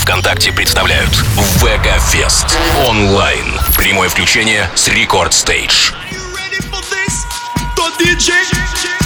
ВКонтакте представляют ВК Фест онлайн. Прямое включение с Рекорд Стейдж. трансляцию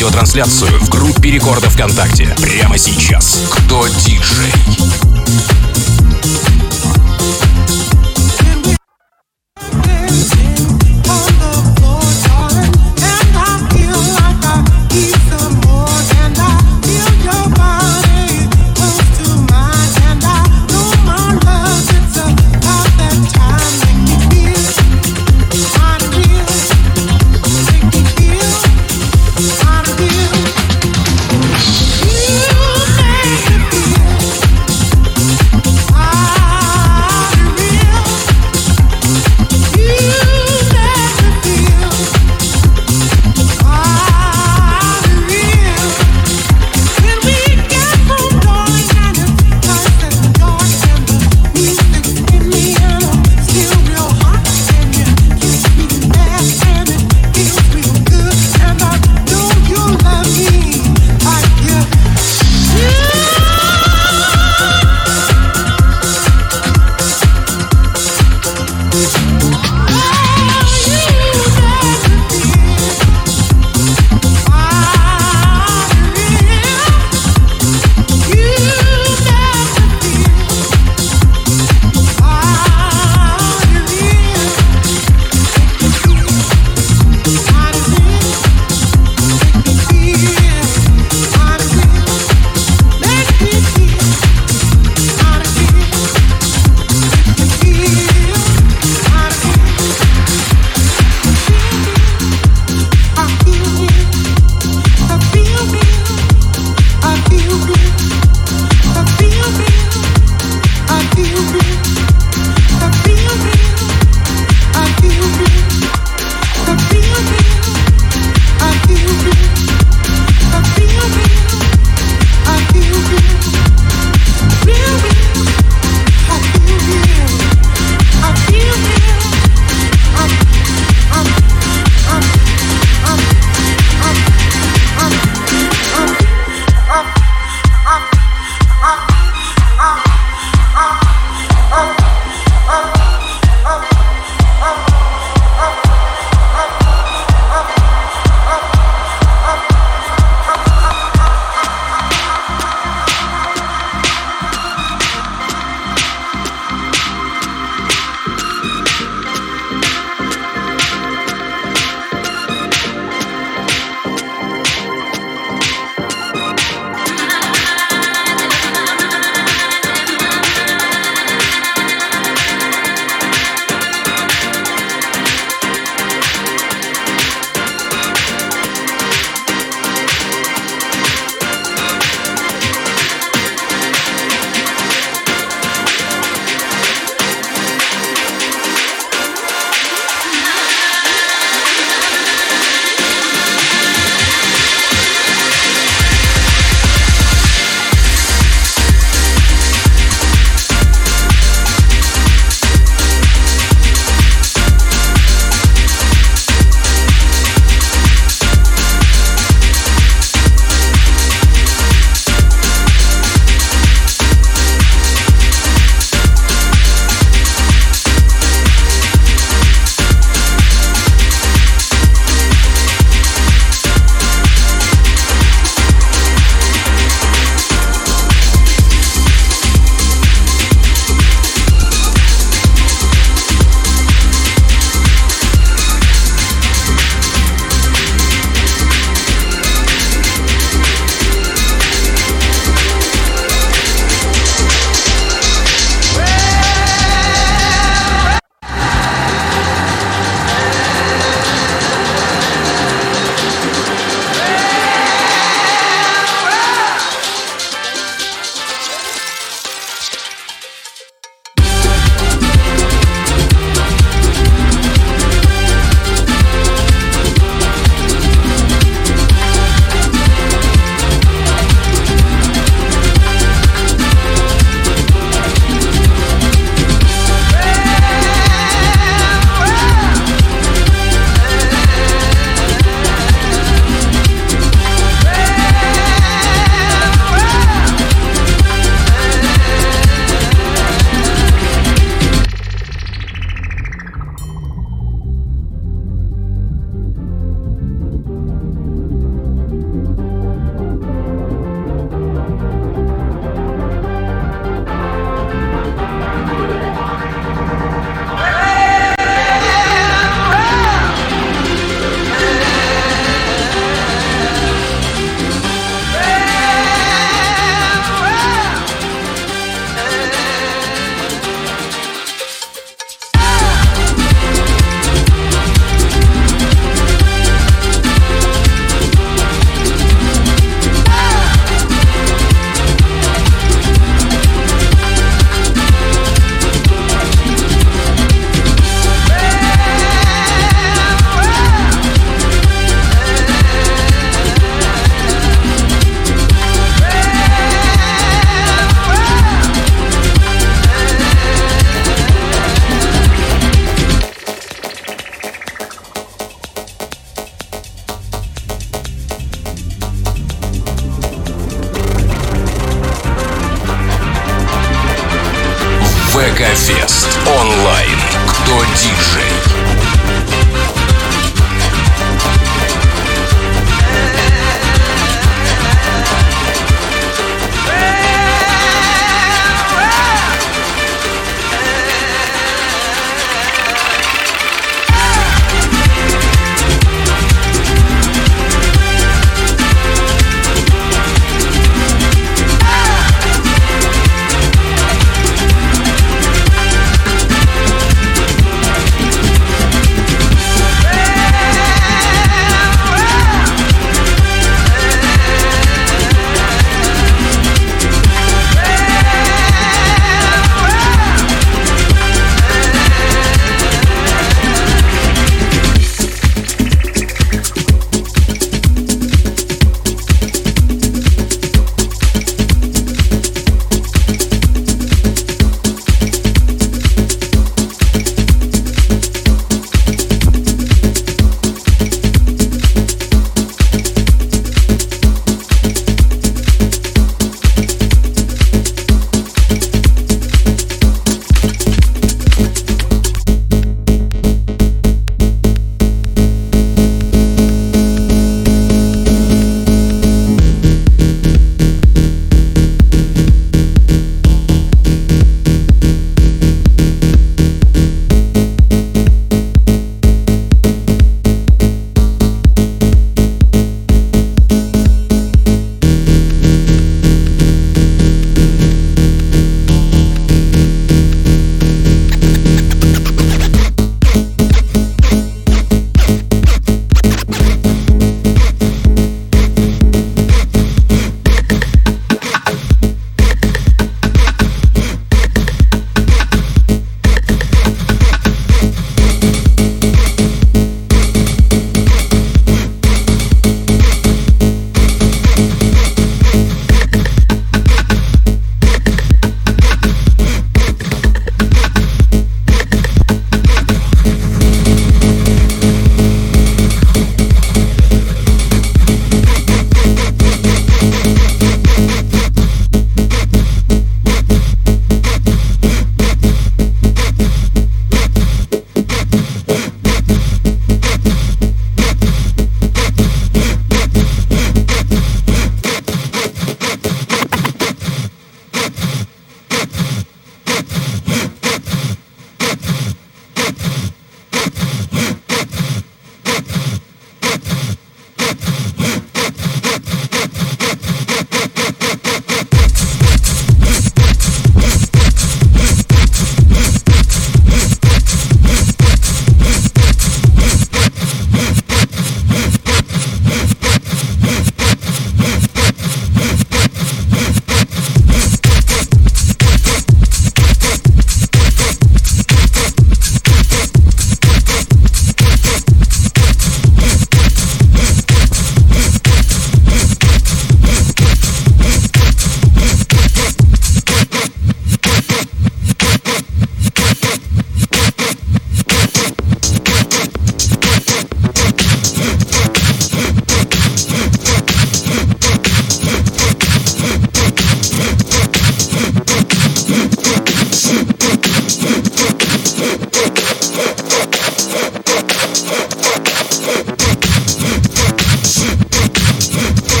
видеотрансляцию в группе Рекорда ВКонтакте прямо сейчас. Кто диджей?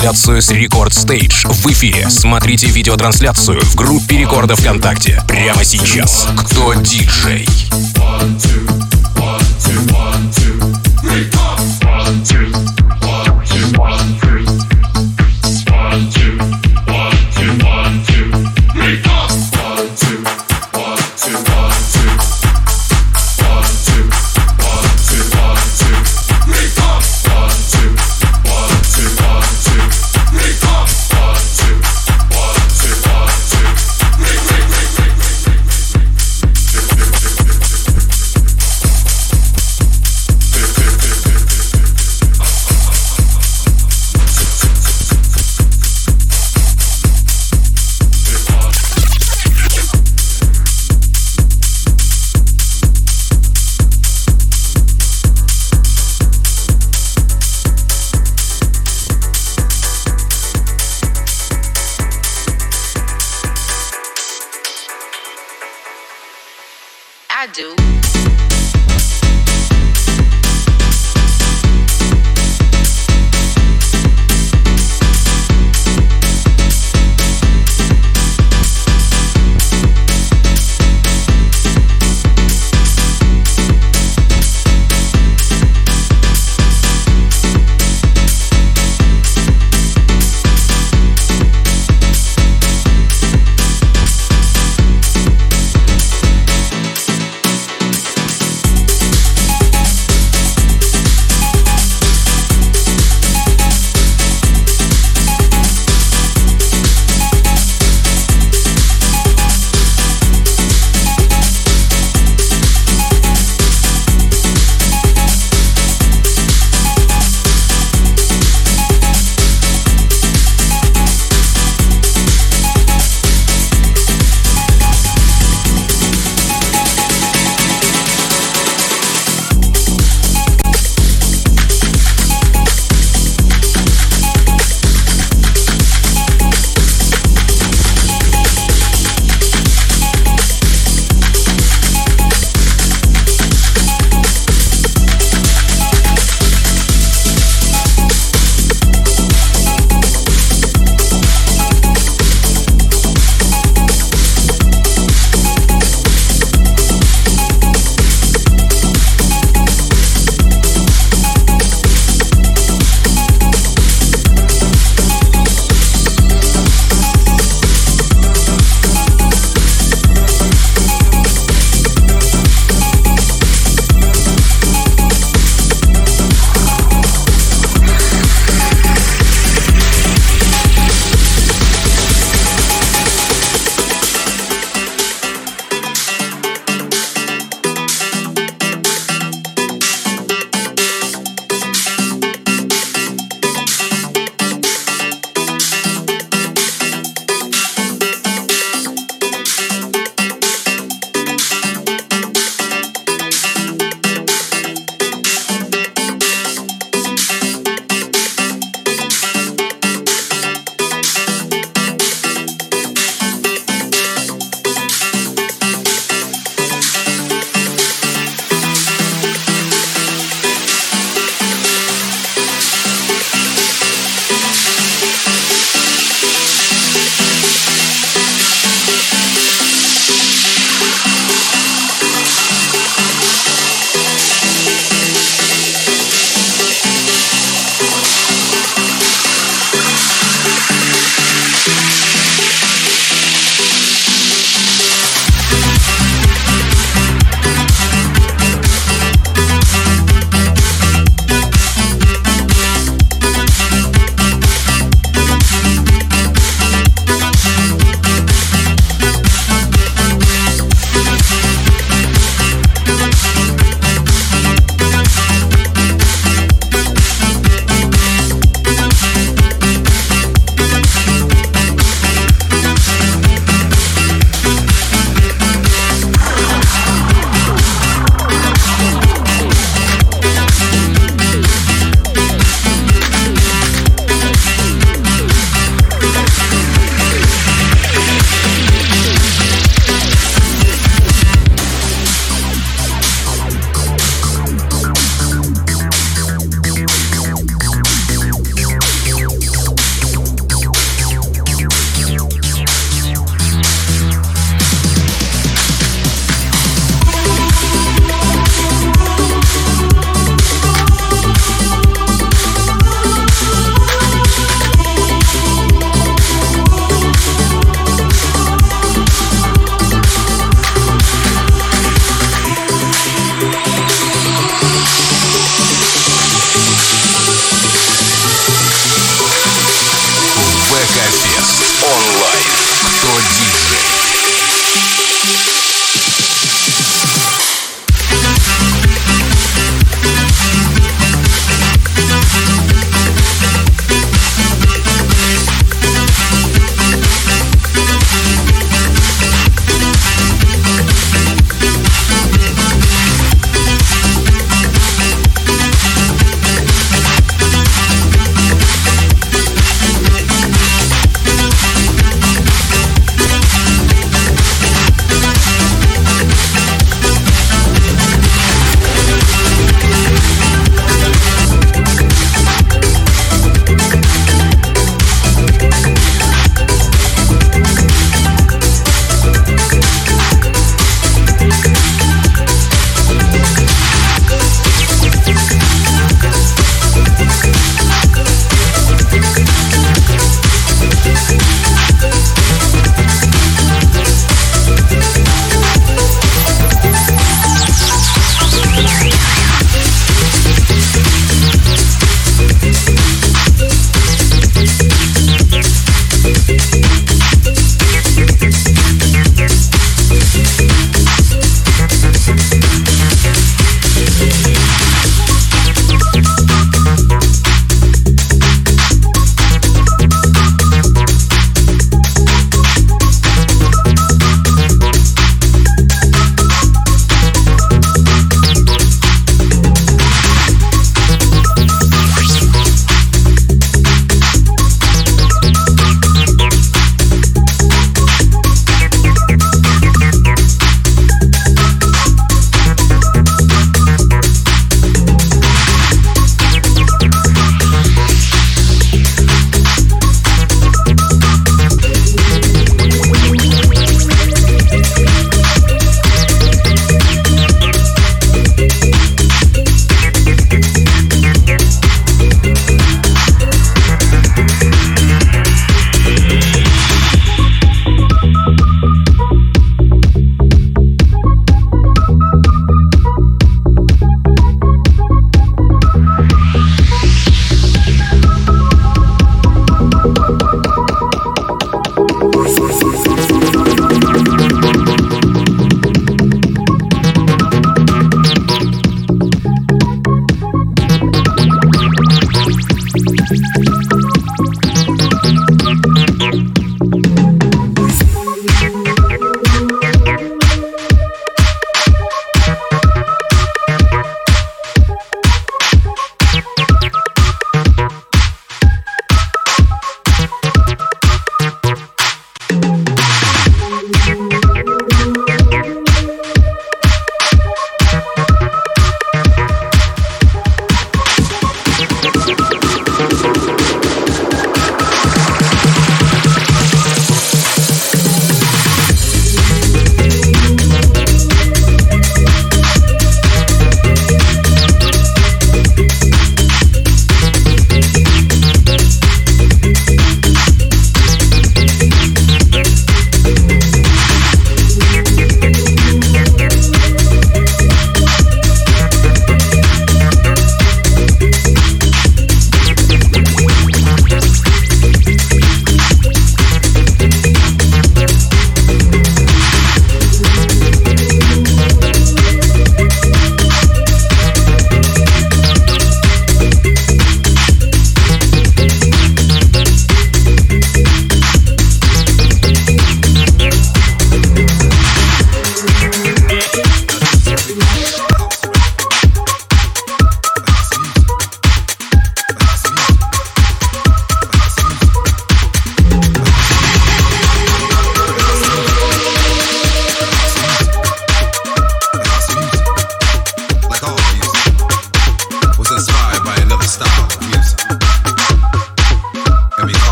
Трансляцию с Рекорд Стейдж в эфире. Смотрите видеотрансляцию в группе Рекорда ВКонтакте прямо сейчас. Кто диджей?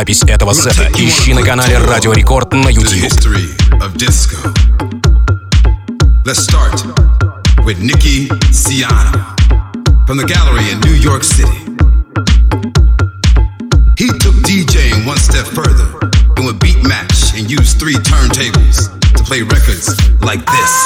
запись этого сета ищи на канале Радио Рекорд на YouTube. Let's start with Nikki Siana from the gallery in New York City. He took DJing one step further, doing beat match and used three turntables to play records like this.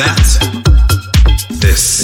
that, this.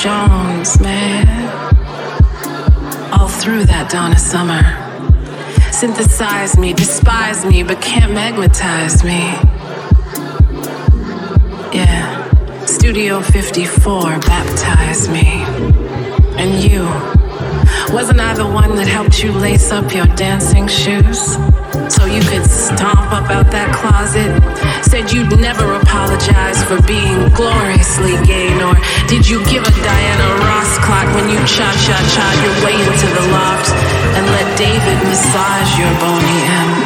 Jones, man. All through that dawn of summer. Synthesize me, despise me, but can't magnetize me. Yeah. Studio 54 baptized me. And you. Wasn't I the one that helped you lace up your dancing shoes? So you could stomp up out that closet? Said you'd never apologize for being gloriously gay, nor did you give a Diana Ross clock when you cha cha cha your way into the loft and let David massage your bony end?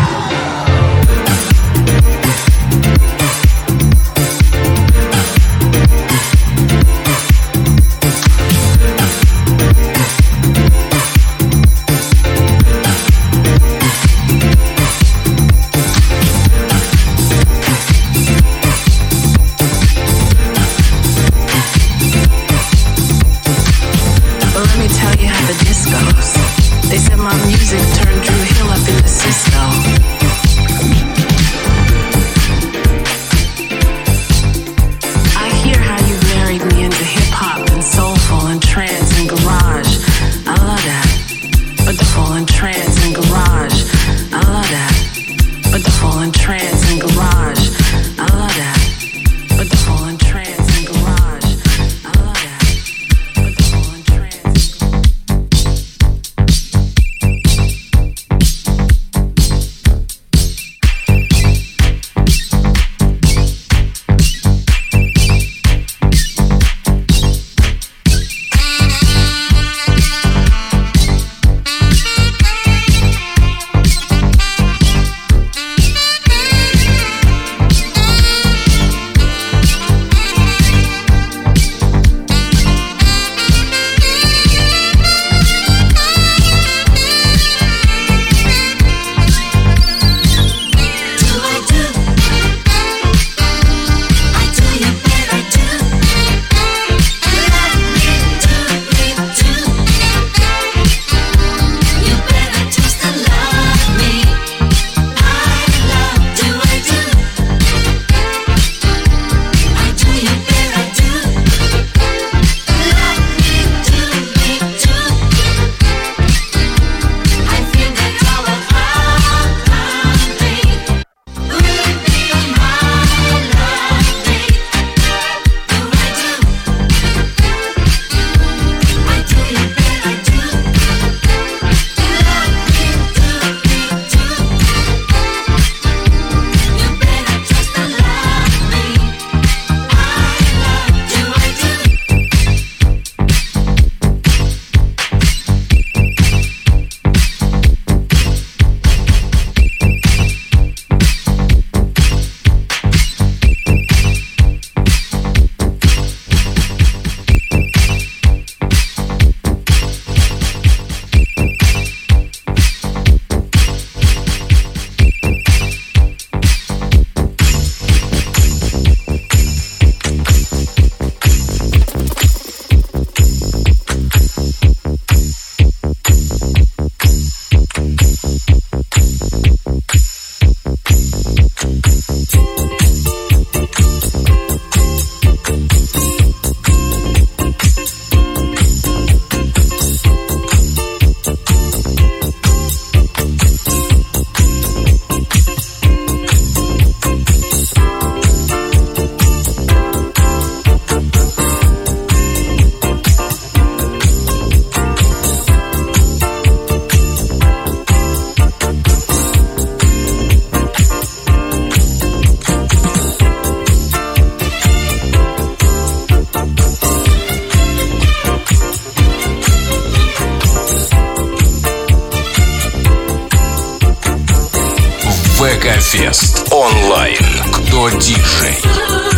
Фест онлайн. Кто диджей?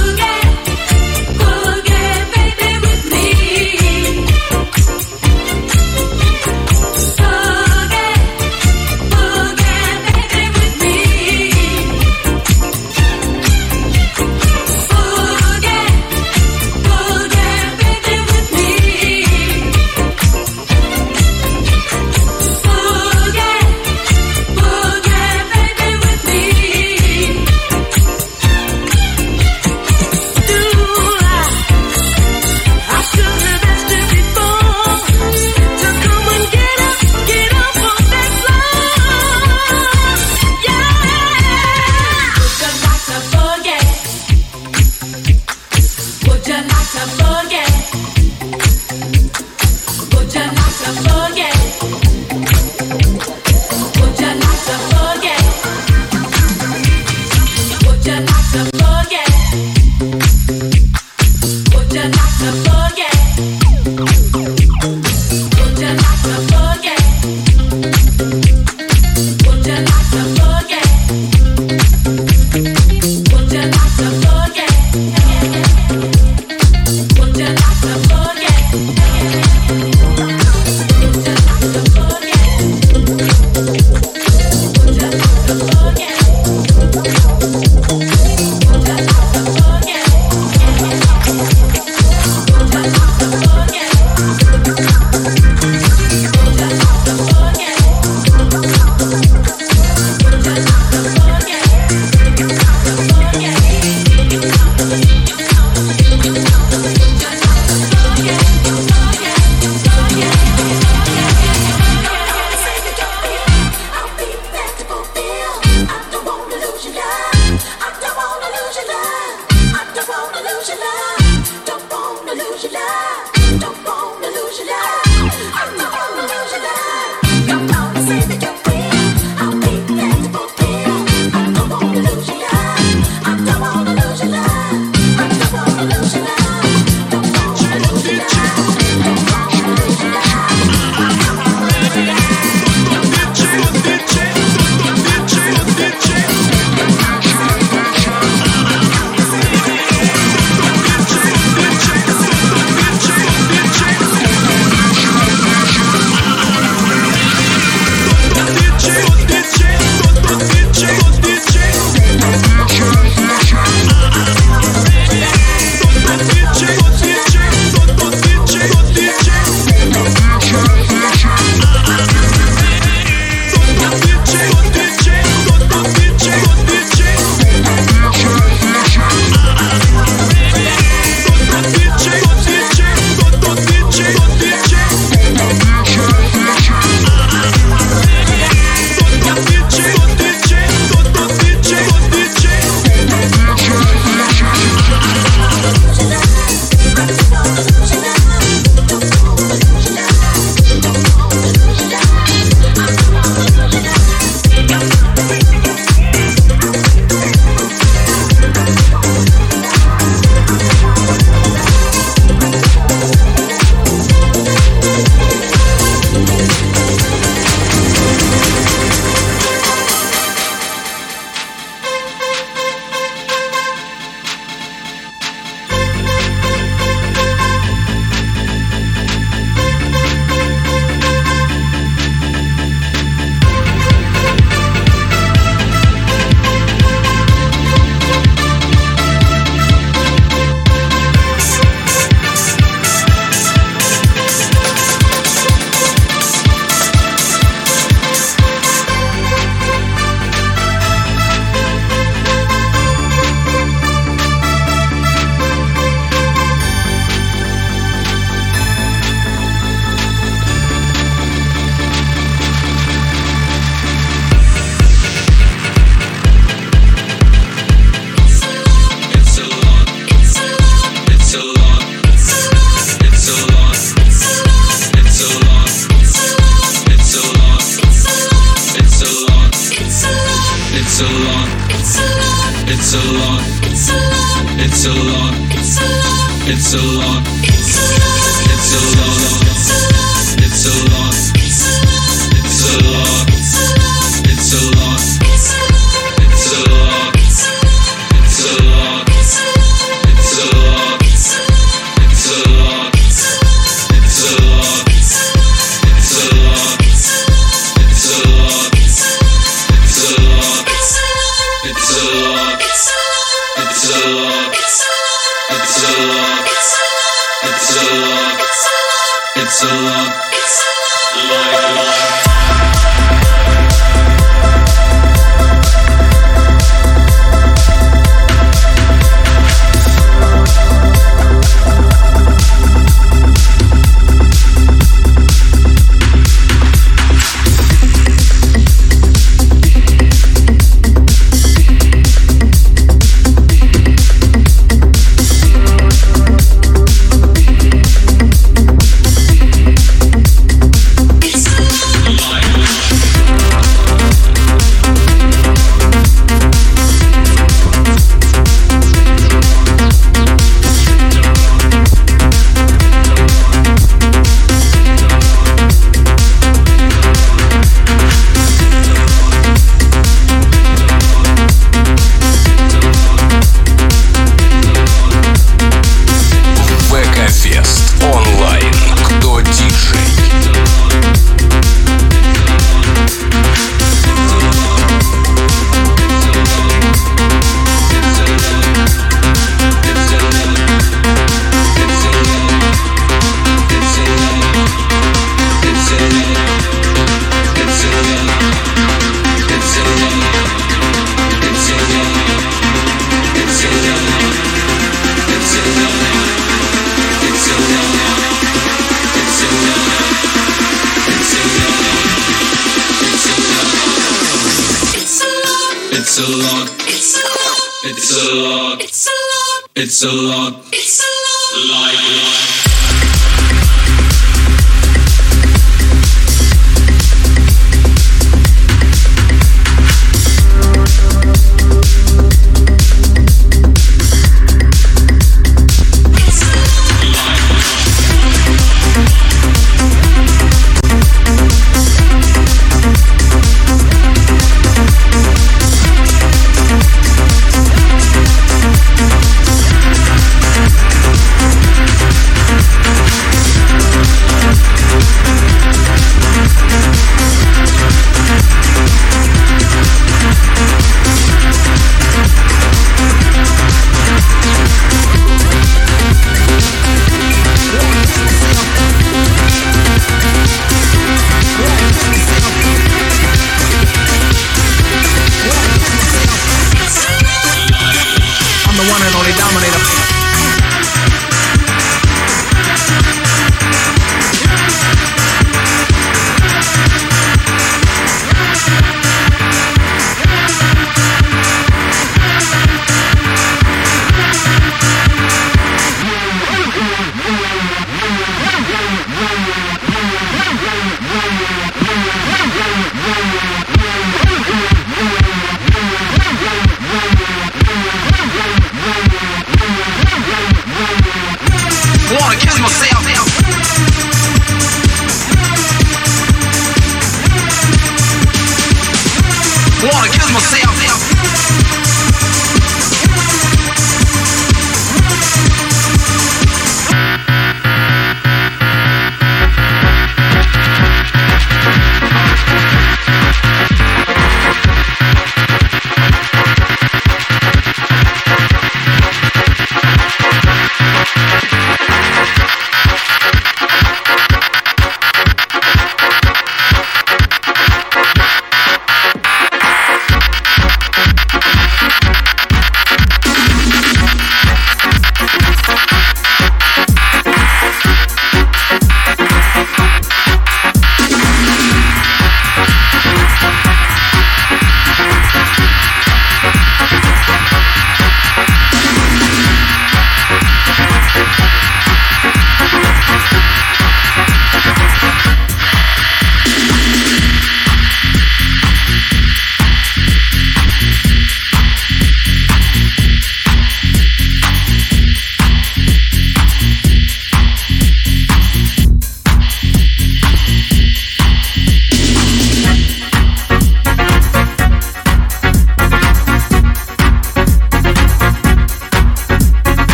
A lot.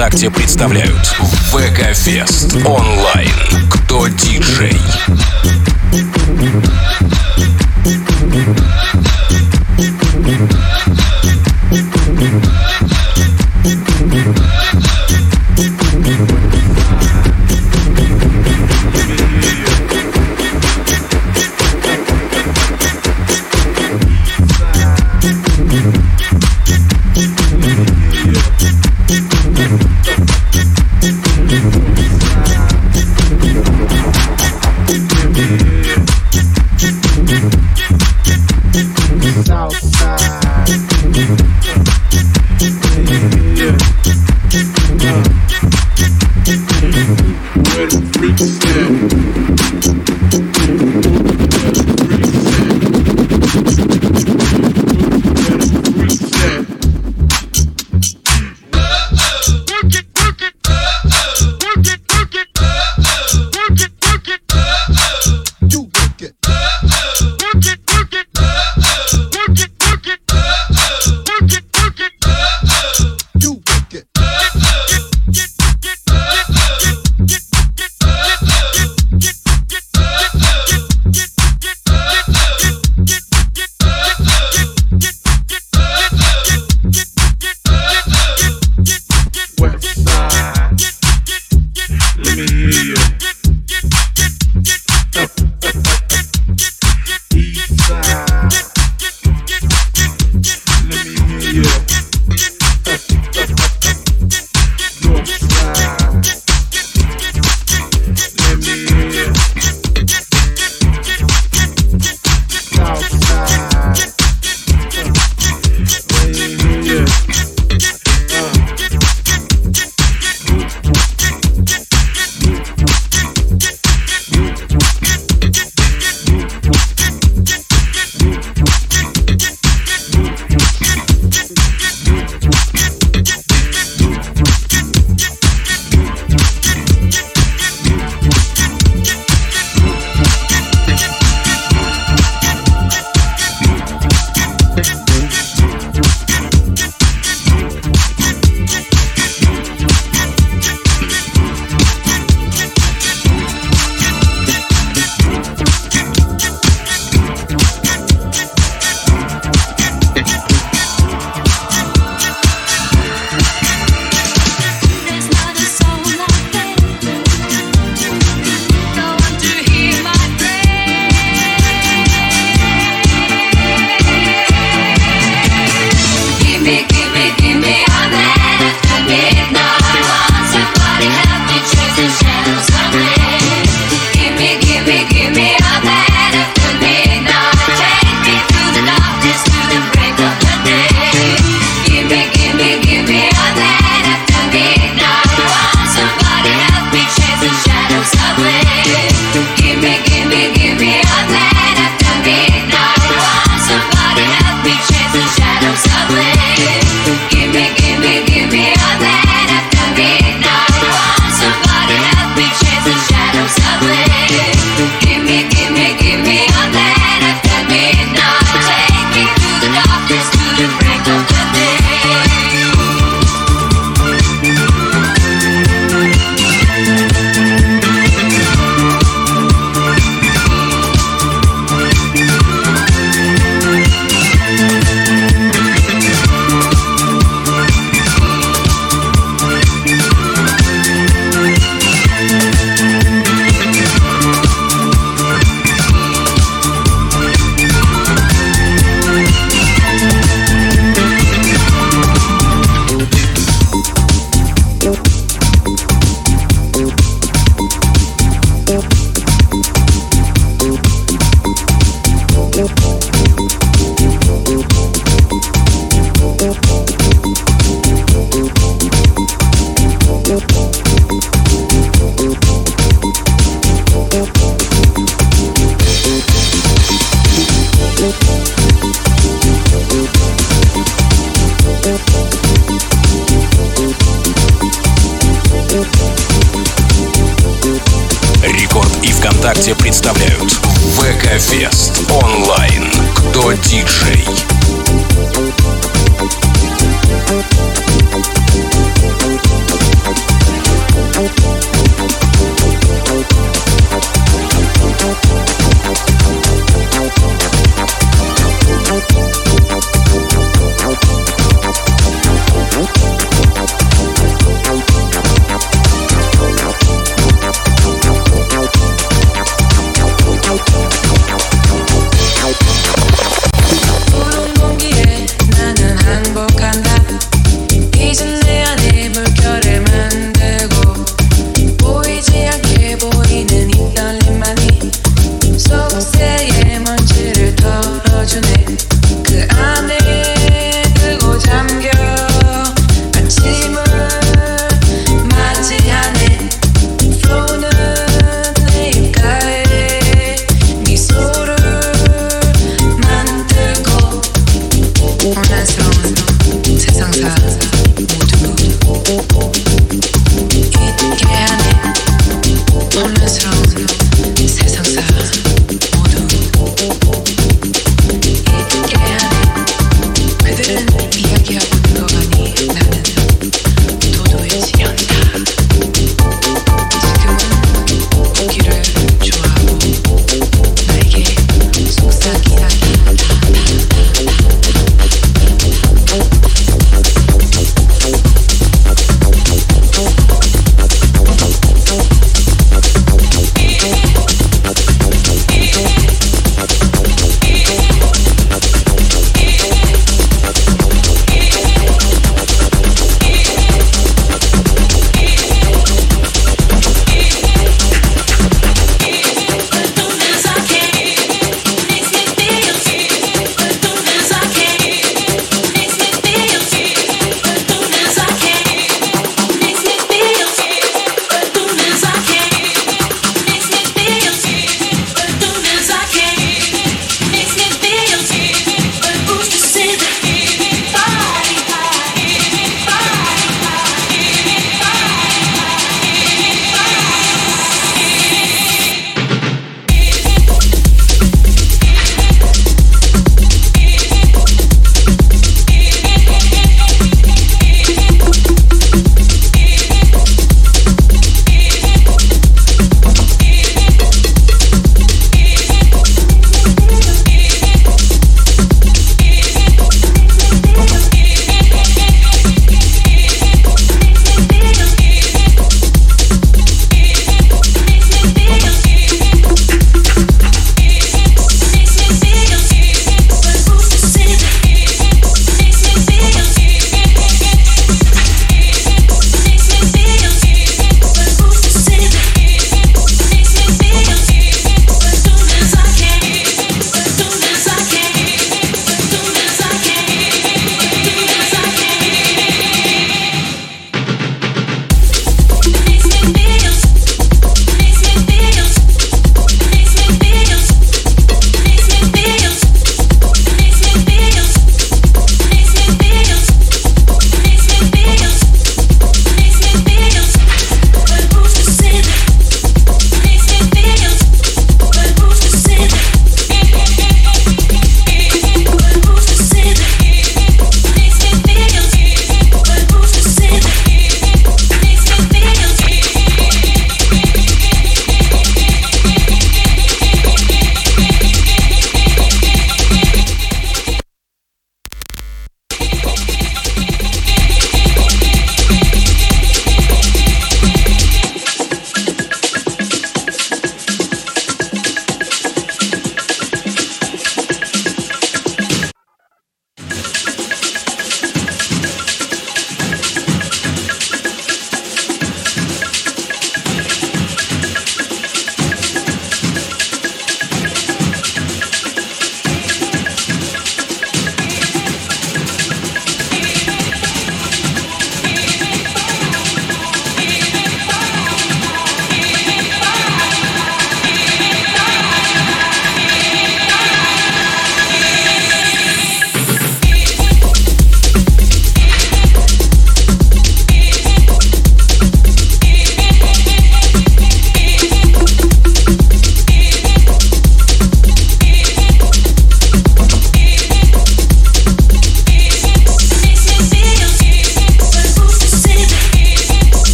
ВКонтакте представляют ВК Фест онлайн. Кто диджей?